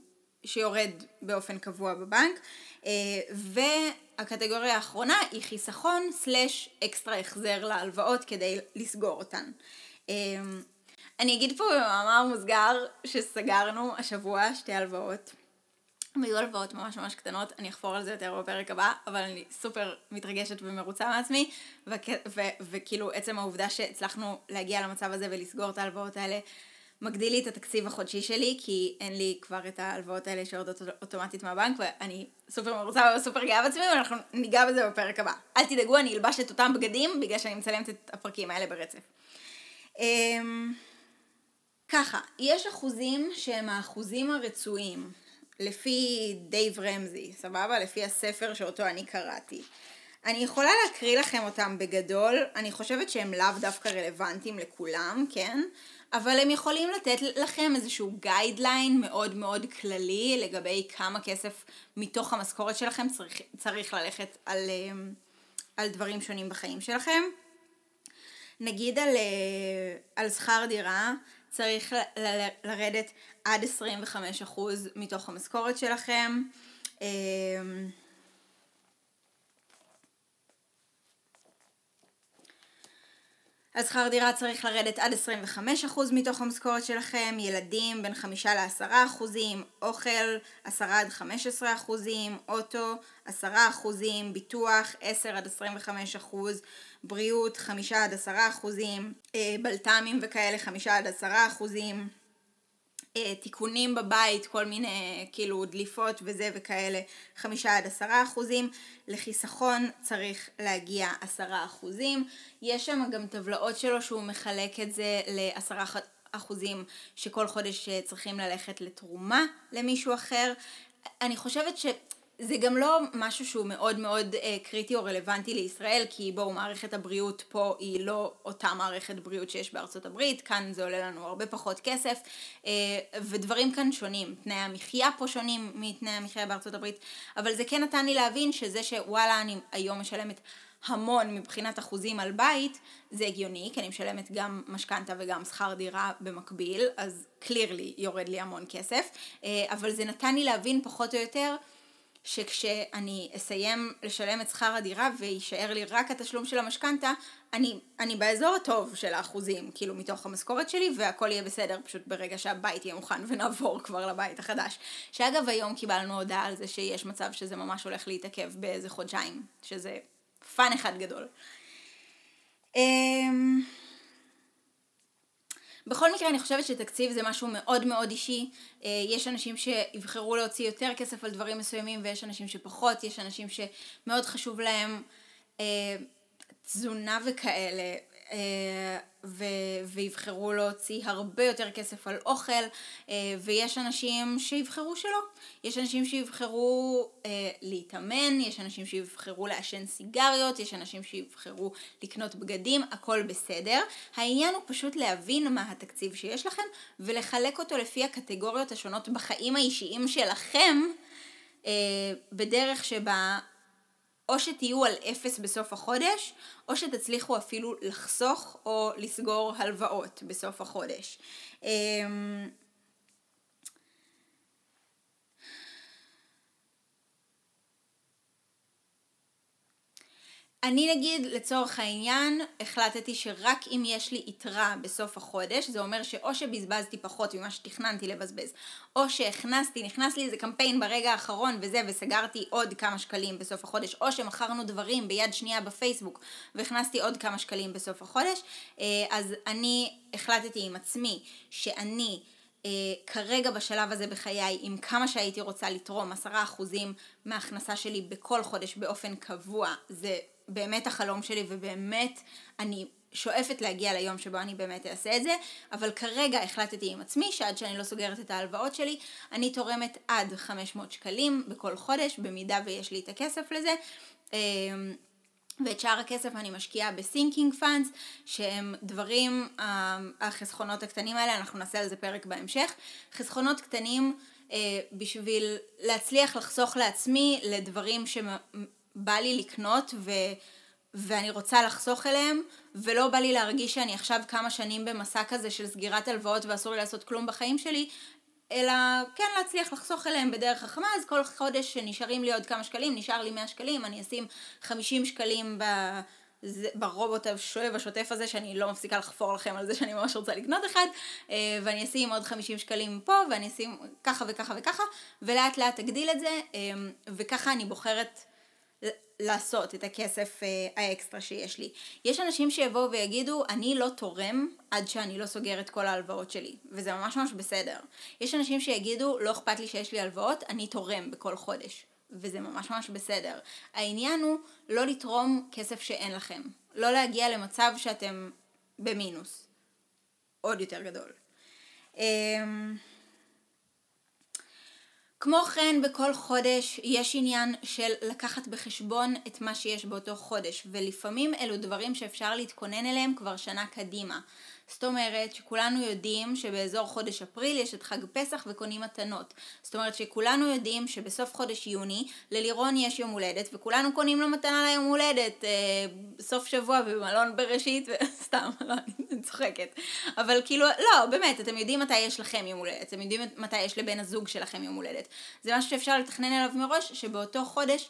שיורד באופן קבוע בבנק, אה, והקטגוריה האחרונה היא חיסכון סלש אקסטרה החזר להלוואות כדי לסגור אותן. אה, אני אגיד פה במאמר מוסגר שסגרנו השבוע שתי הלוואות. היו הלוואות ממש ממש קטנות, אני אחפור על זה יותר בפרק הבא, אבל אני סופר מתרגשת ומרוצה מעצמי, וכאילו עצם העובדה שהצלחנו להגיע למצב הזה ולסגור את ההלוואות האלה מגדיל לי את התקציב החודשי שלי, כי אין לי כבר את ההלוואות האלה שיורדות אוטומטית מהבנק, ואני סופר מרוצה וסופר גאה בעצמי, ואנחנו ניגע בזה בפרק הבא. אל תדאגו, אני אלבש את אותם בגדים, בגלל שאני מצלמת את הפרקים האלה ברצף. אמ, ככה, יש אחוזים שהם האחוזים הרצויים, לפי דייב רמזי, סבבה? לפי הספר שאותו אני קראתי. אני יכולה להקריא לכם אותם בגדול, אני חושבת שהם לאו דווקא רלוונטיים לכולם, כן? אבל הם יכולים לתת לכם איזשהו guideline מאוד מאוד כללי לגבי כמה כסף מתוך המשכורת שלכם צריך, צריך ללכת על, אה, על דברים שונים בחיים שלכם. נגיד על, אה, על שכר דירה, צריך ל- ל- לרדת עד 25% מתוך המשכורת שלכם. אז שכר דירה צריך לרדת עד 25% מתוך המשכורת שלכם, ילדים בין 5 ל-10%, אוכל 10 עד 15%, אוטו 10%, ביטוח 10 עד 25%, בריאות 5 עד 10%, אה, בלת"מים וכאלה 5 עד 10%, אה, תיקונים בבית, כל מיני כאילו דליפות וזה וכאלה, חמישה עד עשרה אחוזים, לחיסכון צריך להגיע עשרה אחוזים, יש שם גם טבלאות שלו שהוא מחלק את זה לעשרה אחוזים שכל חודש אה, צריכים ללכת לתרומה למישהו אחר. אני חושבת ש... זה גם לא משהו שהוא מאוד מאוד אה, קריטי או רלוונטי לישראל, כי בואו, מערכת הבריאות פה היא לא אותה מערכת בריאות שיש בארצות הברית, כאן זה עולה לנו הרבה פחות כסף, אה, ודברים כאן שונים. תנאי המחיה פה שונים מתנאי המחיה בארצות הברית, אבל זה כן נתן לי להבין שזה שוואלה, אני היום משלמת המון מבחינת אחוזים על בית, זה הגיוני, כי אני משלמת גם משכנתה וגם שכר דירה במקביל, אז קלירלי יורד לי המון כסף, אה, אבל זה נתן לי להבין פחות או יותר שכשאני אסיים לשלם את שכר הדירה ויישאר לי רק התשלום של המשכנתה, אני, אני באזור הטוב של האחוזים, כאילו מתוך המשכורת שלי, והכל יהיה בסדר פשוט ברגע שהבית יהיה מוכן ונעבור כבר לבית החדש. שאגב היום קיבלנו הודעה על זה שיש מצב שזה ממש הולך להתעכב באיזה חודשיים, שזה fun אחד גדול. בכל מקרה אני חושבת שתקציב זה משהו מאוד מאוד אישי, אה, יש אנשים שיבחרו להוציא יותר כסף על דברים מסוימים ויש אנשים שפחות, יש אנשים שמאוד חשוב להם אה, תזונה וכאלה, ו- ויבחרו להוציא הרבה יותר כסף על אוכל, אה, ויש אנשים שיבחרו שלא. יש אנשים שיבחרו אה, להתאמן, יש אנשים שיבחרו לעשן סיגריות, יש אנשים שיבחרו לקנות בגדים, הכל בסדר. העניין הוא פשוט להבין מה התקציב שיש לכם, ולחלק אותו לפי הקטגוריות השונות בחיים האישיים שלכם, בדרך שבה או שתהיו על אפס בסוף החודש, או שתצליחו אפילו לחסוך או לסגור הלוואות בסוף החודש. אני נגיד לצורך העניין החלטתי שרק אם יש לי יתרה בסוף החודש, זה אומר שאו שבזבזתי פחות ממה שתכננתי לבזבז, או שהכנסתי, נכנס לי איזה קמפיין ברגע האחרון וזה וסגרתי עוד כמה שקלים בסוף החודש, או שמכרנו דברים ביד שנייה בפייסבוק והכנסתי עוד כמה שקלים בסוף החודש, אה, אז אני החלטתי עם עצמי שאני Uh, כרגע בשלב הזה בחיי, עם כמה שהייתי רוצה לתרום עשרה אחוזים מההכנסה שלי בכל חודש באופן קבוע, זה באמת החלום שלי ובאמת אני שואפת להגיע ליום שבו אני באמת אעשה את זה, אבל כרגע החלטתי עם עצמי שעד שאני לא סוגרת את ההלוואות שלי, אני תורמת עד 500 שקלים בכל חודש, במידה ויש לי את הכסף לזה. אמ, ואת שאר הכסף אני משקיעה בסינקינג פאנס, שהם דברים, אמ, החסכונות הקטנים האלה, אנחנו נעשה על זה פרק בהמשך, חסכונות קטנים אה, בשביל להצליח לחסוך לעצמי לדברים בא לי לקנות ו... ואני רוצה לחסוך אליהם, ולא בא לי להרגיש שאני עכשיו כמה שנים במסע כזה של סגירת הלוואות ואסור לי לעשות כלום בחיים שלי, אלא כן להצליח לחסוך אליהם בדרך חכמה, אז כל חודש שנשארים לי עוד כמה שקלים, נשאר לי 100 שקלים, אני אשים 50 שקלים ב... ברובוט השואב השוטף הזה שאני לא מפסיקה לחפור לכם על זה שאני ממש רוצה לקנות אחד אה, ואני אשים עוד 50 שקלים פה ואני אשים ככה וככה וככה ולאט לאט אגדיל את זה אה, וככה אני בוחרת לעשות את הכסף אה, האקסטרה שיש לי. יש אנשים שיבואו ויגידו, אני לא תורם עד שאני לא סוגר את כל ההלוואות שלי, וזה ממש ממש בסדר. יש אנשים שיגידו, לא אכפת לי שיש לי הלוואות, אני תורם בכל חודש, וזה ממש ממש בסדר. העניין הוא לא לתרום כסף שאין לכם, לא להגיע למצב שאתם במינוס. עוד יותר גדול. אמ, כמו כן, בכל חודש יש עניין של לקחת בחשבון את מה שיש באותו חודש, ולפעמים אלו דברים שאפשר להתכונן אליהם כבר שנה קדימה. זאת אומרת שכולנו יודעים שבאזור חודש אפריל יש את חג פסח וקונים מתנות. זאת אומרת שכולנו יודעים שבסוף חודש יוני ללירון יש יום הולדת וכולנו קונים לו מתנה ליום הולדת אה, סוף שבוע במלון בראשית, סתם, לא, אני צוחקת. אבל כאילו, לא, באמת, אתם יודעים מתי יש לכם יום הולדת, אתם יודעים מתי יש לבן הזוג שלכם יום הולדת. זה משהו שאפשר לתכנן אליו מראש, שבאותו חודש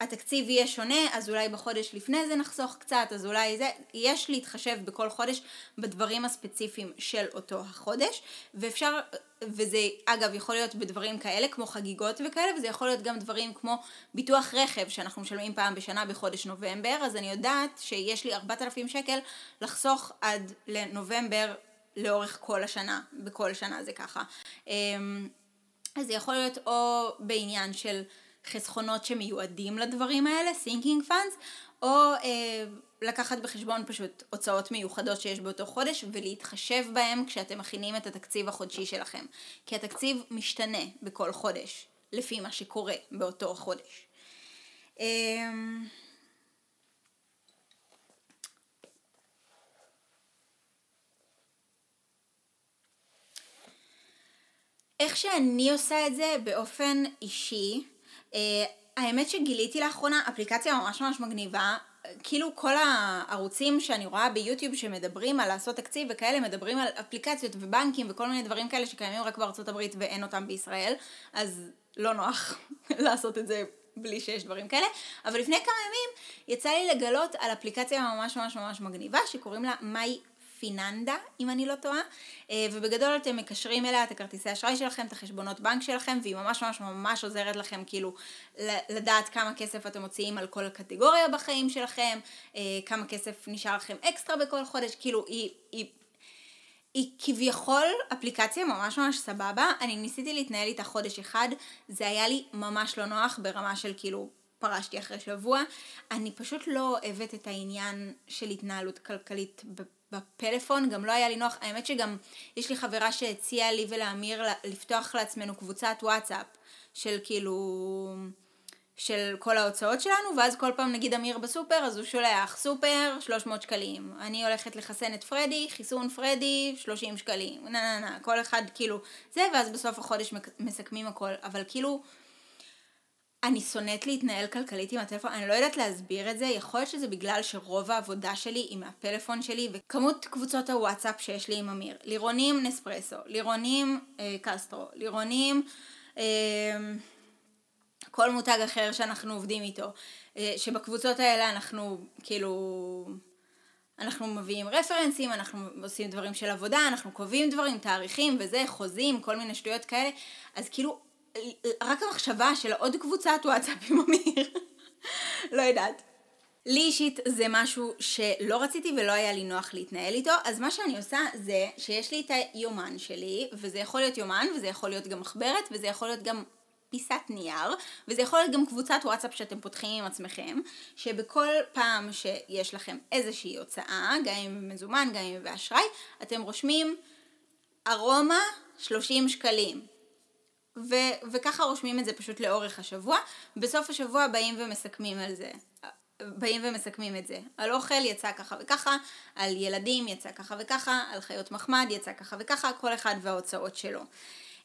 התקציב יהיה שונה, אז אולי בחודש לפני זה נחסוך קצת, אז אולי זה, יש להתחשב בכל חודש בדברים הספציפיים של אותו החודש, ואפשר, וזה אגב יכול להיות בדברים כאלה כמו חגיגות וכאלה, וזה יכול להיות גם דברים כמו ביטוח רכב שאנחנו משלמים פעם בשנה בחודש נובמבר, אז אני יודעת שיש לי 4,000 שקל לחסוך עד לנובמבר לאורך כל השנה, בכל שנה זה ככה. אמ, אז זה יכול להיות או בעניין של חסכונות שמיועדים לדברים האלה, thinking funds, או אה, לקחת בחשבון פשוט הוצאות מיוחדות שיש באותו חודש ולהתחשב בהם כשאתם מכינים את התקציב החודשי שלכם. כי התקציב משתנה בכל חודש, לפי מה שקורה באותו חודש. אה, איך שאני עושה את זה באופן אישי, האמת שגיליתי לאחרונה אפליקציה ממש ממש מגניבה, כאילו כל הערוצים שאני רואה ביוטיוב שמדברים על לעשות תקציב וכאלה, מדברים על אפליקציות ובנקים וכל מיני דברים כאלה שקיימים רק בארצות הברית ואין אותם בישראל, אז לא נוח לעשות את זה בלי שיש דברים כאלה, אבל לפני כמה ימים יצא לי לגלות על אפליקציה ממש ממש ממש מגניבה שקוראים לה מיי פיננדה, אם אני לא טועה, אה, ובגדול אתם מקשרים אליה את הכרטיסי אשראי שלכם, את החשבונות בנק שלכם, והיא ממש ממש ממש עוזרת לכם כאילו לדעת כמה כסף אתם מוציאים על כל קטגוריה בחיים שלכם, אה, כמה כסף נשאר לכם אקסטרה בכל חודש, כאילו היא, היא היא כביכול אפליקציה ממש ממש סבבה, אני ניסיתי להתנהל איתה חודש אחד, זה היה לי ממש לא נוח ברמה של כאילו פרשתי אחרי שבוע, אני פשוט לא אוהבת את העניין של התנהלות כלכלית בפלאפון, גם לא היה לי נוח, האמת שגם יש לי חברה שהציעה לי ולאמיר לפתוח לעצמנו קבוצת וואטסאפ של כאילו, של כל ההוצאות שלנו, ואז כל פעם נגיד אמיר בסופר, אז הוא שולח סופר 300 שקלים, אני הולכת לחסן את פרדי, חיסון פרדי 30 שקלים, נה נה נה, כל אחד כאילו זה, ואז בסוף החודש מסכמים הכל, אבל כאילו אני שונאת להתנהל כלכלית עם הטלפון, אני לא יודעת להסביר את זה, יכול להיות שזה בגלל שרוב העבודה שלי היא מהפלאפון שלי וכמות קבוצות הוואטסאפ שיש לי עם אמיר, לירונים נספרסו, לירונים אה, קסטרו, לירונים אה, כל מותג אחר שאנחנו עובדים איתו, אה, שבקבוצות האלה אנחנו כאילו אנחנו מביאים רפרנסים, אנחנו עושים דברים של עבודה, אנחנו קובעים דברים, תאריכים וזה, חוזים, כל מיני שטויות כאלה, אז כאילו רק המחשבה של עוד קבוצת וואטסאפ עם אמיר, לא יודעת. לי אישית זה משהו שלא רציתי ולא היה לי נוח להתנהל איתו, אז מה שאני עושה זה שיש לי את היומן שלי, וזה יכול להיות יומן, וזה יכול להיות גם מחברת, וזה יכול להיות גם פיסת נייר, וזה יכול להיות גם קבוצת וואטסאפ שאתם פותחים עם עצמכם, שבכל פעם שיש לכם איזושהי הוצאה, גם אם במזומן, גם אם באשראי, אתם רושמים ארומה 30 שקלים. ו- וככה רושמים את זה פשוט לאורך השבוע. בסוף השבוע באים ומסכמים על זה. באים ומסכמים את זה. על אוכל יצא ככה וככה, על ילדים יצא ככה וככה, על חיות מחמד יצא ככה וככה, כל אחד וההוצאות שלו.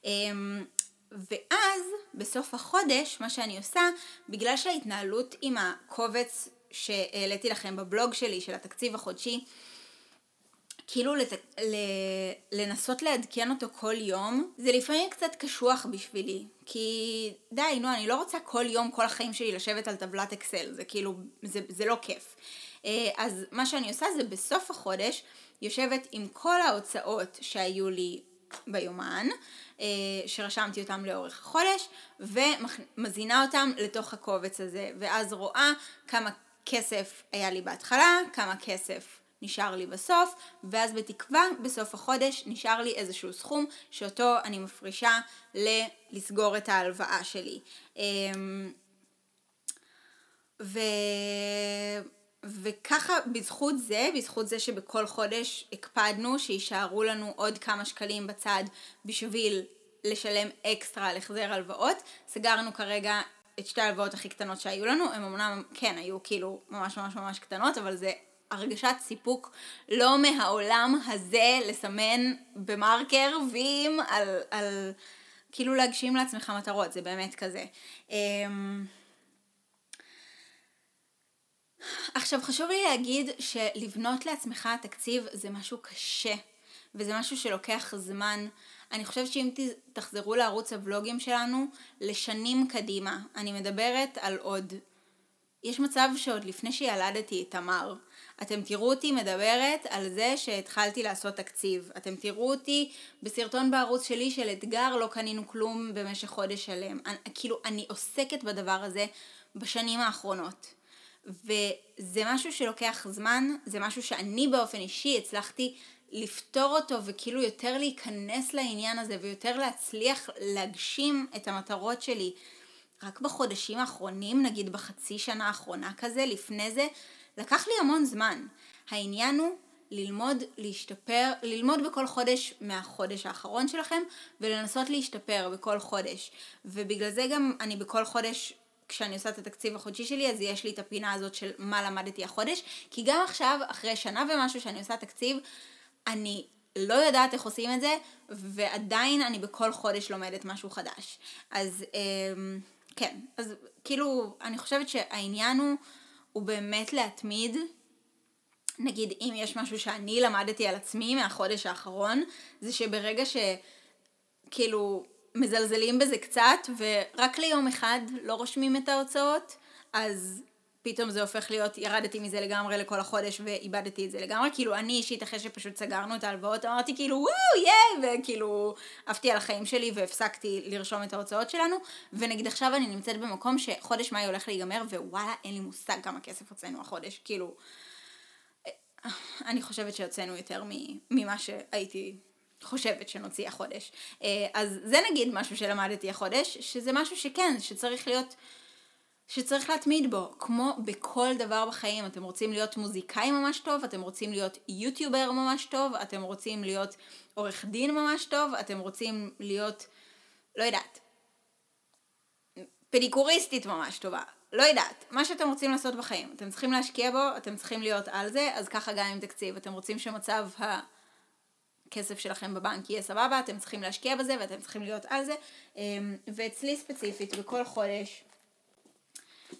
אמ, ואז בסוף החודש, מה שאני עושה, בגלל שההתנהלות עם הקובץ שהעליתי לכם בבלוג שלי של התקציב החודשי, כאילו לת... ל... לנסות לעדכן אותו כל יום, זה לפעמים קצת קשוח בשבילי. כי די, נו, אני לא רוצה כל יום, כל החיים שלי לשבת על טבלת אקסל, זה כאילו, זה, זה לא כיף. אה, אז מה שאני עושה זה בסוף החודש, יושבת עם כל ההוצאות שהיו לי ביומן, אה, שרשמתי אותם לאורך החודש, ומזינה אותם לתוך הקובץ הזה, ואז רואה כמה כסף היה לי בהתחלה, כמה כסף נשאר לי בסוף, ואז בתקווה בסוף החודש נשאר לי איזשהו סכום שאותו אני מפרישה לסגור את ההלוואה שלי. אמ, ו... וככה בזכות זה, בזכות זה שבכל חודש הקפדנו שיישארו לנו עוד כמה שקלים בצד בשביל לשלם אקסטרה על החזר הלוואות, סגרנו כרגע את שתי ההלוואות הכי קטנות שהיו לנו, הן אמנם כן היו כאילו ממש ממש ממש קטנות, אבל זה הרגשת סיפוק לא מהעולם הזה לסמן במרקר וים על, על כאילו להגשים לעצמך מטרות, זה באמת כזה. אמ, עכשיו חשוב לי להגיד שלבנות לעצמך תקציב זה משהו קשה וזה משהו שלוקח זמן. אני חושבת שאם תחזרו לערוץ הוולוגים שלנו לשנים קדימה, אני מדברת על עוד, יש מצב שעוד לפני שילדתי את תמר, אתם תראו אותי מדברת על זה שהתחלתי לעשות תקציב. אתם תראו אותי בסרטון בערוץ שלי של אתגר לא קנינו כלום במשך חודש שלם. אני, כאילו, אני עוסקת בדבר הזה בשנים האחרונות. וזה משהו שלוקח זמן, זה משהו שאני באופן אישי הצלחתי לפתור אותו וכאילו יותר להיכנס לעניין הזה ויותר להצליח להגשים את המטרות שלי. רק בחודשים האחרונים, נגיד בחצי שנה האחרונה כזה, לפני זה, לקח לי המון זמן. העניין הוא ללמוד להשתפר, ללמוד בכל חודש מהחודש האחרון שלכם ולנסות להשתפר בכל חודש. ובגלל זה גם אני בכל חודש כשאני עושה את התקציב החודשי שלי, אז יש לי את הפינה הזאת של מה למדתי החודש, כי גם עכשיו, אחרי שנה ומשהו שאני עושה תקציב, אני לא יודעת איך עושים את זה, ועדיין אני בכל חודש לומדת משהו חדש. אז אמ, כן, אז כאילו, אני חושבת שהעניין הוא, הוא באמת להתמיד. נגיד, אם יש משהו שאני למדתי על עצמי מהחודש האחרון, זה שברגע ש... כאילו, מזלזלים בזה קצת, ורק ליום אחד לא רושמים את ההוצאות, אז פתאום זה הופך להיות, ירדתי מזה לגמרי לכל החודש ואיבדתי את זה לגמרי. כאילו, אני אישית, אחרי שפשוט סגרנו את ההלוואות, אמרתי כאילו, וואו, ייי, וכאילו, עפתי על החיים שלי והפסקתי לרשום את ההוצאות שלנו. ונגיד עכשיו אני נמצאת במקום שחודש מאי הולך להיגמר, ווואלה, אין לי מושג כמה כסף הוצאנו החודש. כאילו, אני חושבת שהוצאנו יותר ממה שהייתי חושבת שנוציא החודש. אה, אז זה נגיד משהו שלמדתי החודש, שזה משהו שכן, שצריך להיות, שצריך להתמיד בו. כמו בכל דבר בחיים, אתם רוצים להיות מוזיקאי ממש טוב, אתם רוצים להיות יוטיובר ממש טוב, אתם רוצים להיות עורך דין ממש טוב, אתם רוצים להיות, לא יודעת, פדיקוריסטית ממש טובה. לא יודעת, מה שאתם רוצים לעשות בחיים, אתם צריכים להשקיע בו, אתם צריכים להיות על זה, אז ככה גם עם תקציב, אתם רוצים שמצב ה... הכסף שלכם בבנק יהיה סבבה, אתם צריכים להשקיע בזה ואתם צריכים להיות על זה. אמ, ואצלי ספציפית, בכל חודש,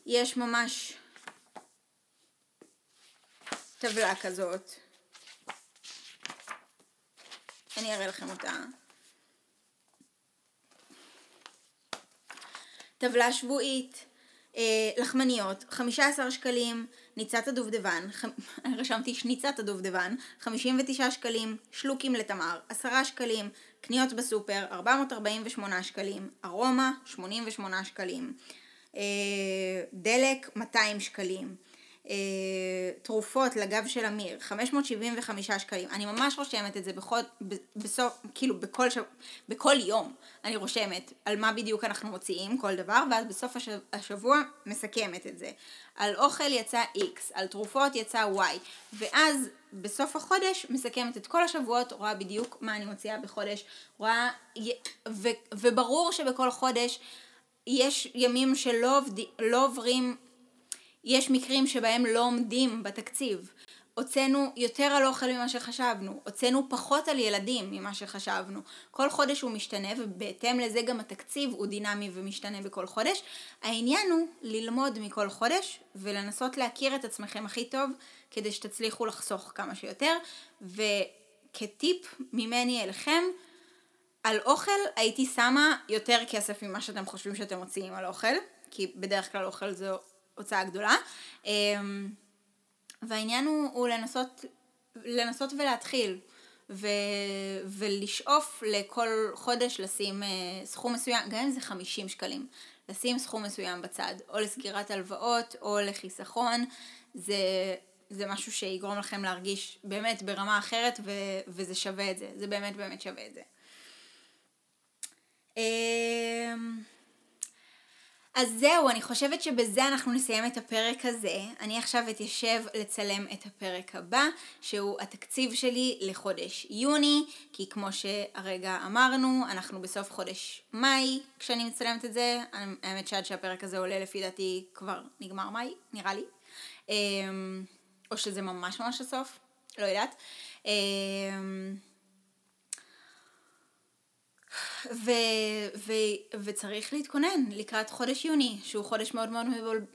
יש ממש טבלה כזאת. אני אראה לכם אותה. טבלה שבועית, אה, לחמניות, 15 שקלים, ניצת הדובדבן, ח... רשמתי שניצת הדובדבן, 59 שקלים, שלוקים לתמר, 10 שקלים, קניות בסופר, 448 שקלים, ארומה, 88 שקלים, דלק, 200 שקלים. אה, תרופות לגב של אמיר, 575 שקלים. אני ממש רושמת את זה בכל, בסוף, כאילו בכל, ש... בכל יום אני רושמת על מה בדיוק אנחנו מוציאים, כל דבר, ואז בסוף השבוע מסכמת את זה. על אוכל יצא X, על תרופות יצא Y, ואז בסוף החודש מסכמת את כל השבועות, רואה בדיוק מה אני מוציאה בחודש, רואה, ו... וברור שבכל חודש יש ימים שלא עובד... לא עוברים יש מקרים שבהם לא עומדים בתקציב. הוצאנו יותר על אוכל ממה שחשבנו, הוצאנו פחות על ילדים ממה שחשבנו. כל חודש הוא משתנה ובהתאם לזה גם התקציב הוא דינמי ומשתנה בכל חודש. העניין הוא ללמוד מכל חודש ולנסות להכיר את עצמכם הכי טוב כדי שתצליחו לחסוך כמה שיותר. וכטיפ ממני אליכם, על אוכל הייתי שמה יותר כסף ממה שאתם חושבים שאתם מוציאים על אוכל, כי בדרך כלל אוכל זה הוצאה גדולה. אמ, והעניין הוא, הוא לנסות, לנסות ולהתחיל. ו, ולשאוף לכל חודש לשים uh, סכום מסוים, גם אם זה 50 שקלים, לשים סכום מסוים בצד, או לסגירת הלוואות, או לחיסכון, זה, זה משהו שיגרום לכם להרגיש באמת ברמה אחרת, ו, וזה שווה את זה, זה באמת באמת שווה את זה. Um, אז זהו, אני חושבת שבזה אנחנו נסיים את הפרק הזה. אני עכשיו אתיישב לצלם את הפרק הבא, שהוא התקציב שלי לחודש יוני, כי כמו שהרגע אמרנו, אנחנו בסוף חודש מאי כשאני מצלמת את זה. האמת שעד שהפרק הזה עולה לפי דעתי כבר נגמר מאי, נראה לי. אמ, או שזה ממש ממש הסוף, לא יודעת. ו, ו, וצריך להתכונן לקראת חודש יוני, שהוא חודש מאוד מאוד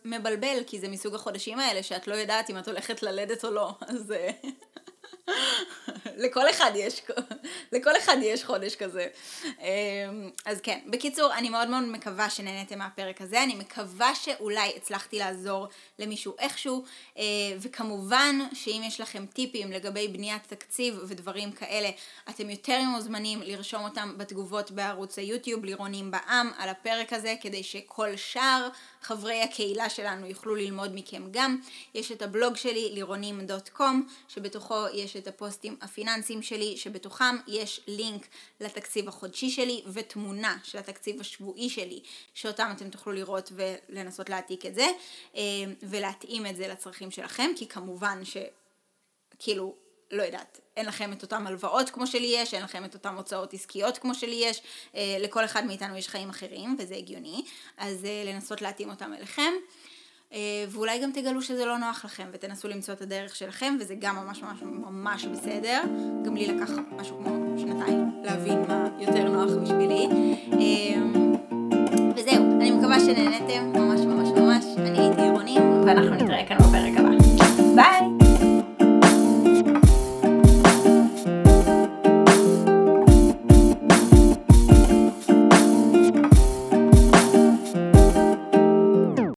מבלבל, כי זה מסוג החודשים האלה שאת לא יודעת אם את הולכת ללדת או לא, אז אה, לכל אחד יש, לכל אחד יש חודש כזה. אמ, אז כן, בקיצור, אני מאוד מאוד מקווה שנהניתם מהפרק הזה, אני מקווה שאולי הצלחתי לעזור למישהו איכשהו, אה, וכמובן שאם יש לכם טיפים לגבי בניית תקציב ודברים כאלה, אתם יותר מוזמנים לרשום אותם בתגובות בערוץ היוטיוב, לירונים בעם, על הפרק הזה, כדי שכל שאר חברי הקהילה שלנו יוכלו ללמוד מכם גם. יש את הבלוג שלי, לירונים.קום, שבתוכו יש את הפוסטים הפיננסיים שלי, שבתוכם יש לינק לתקציב החודשי שלי ותמונה של התקציב השבועי שלי, שאותם אתם תוכלו לראות ולנסות להעתיק את זה, אה, ולהתאים את זה לצרכים שלכם, כי כמובן שכאילו, לא יודעת, אין לכם את אותם הלוואות כמו שלי יש, אין לכם את אותם הוצאות עסקיות כמו שלי יש, אה, לכל אחד מאיתנו יש חיים אחרים וזה הגיוני, אז אה, לנסות להתאים אותם אליכם. אה, ואולי גם תגלו שזה לא נוח לכם ותנסו למצוא את הדרך שלכם וזה גם ממש ממש ממש בסדר. גם לי לקח משהו כמו שנתיים להבין מה יותר נוח בשבילי. אה, וזהו, אני מקווה שנהנתם ממש ממש ממש. אני הייתי עירוני ואנחנו נתראה כאן בפרק הבא.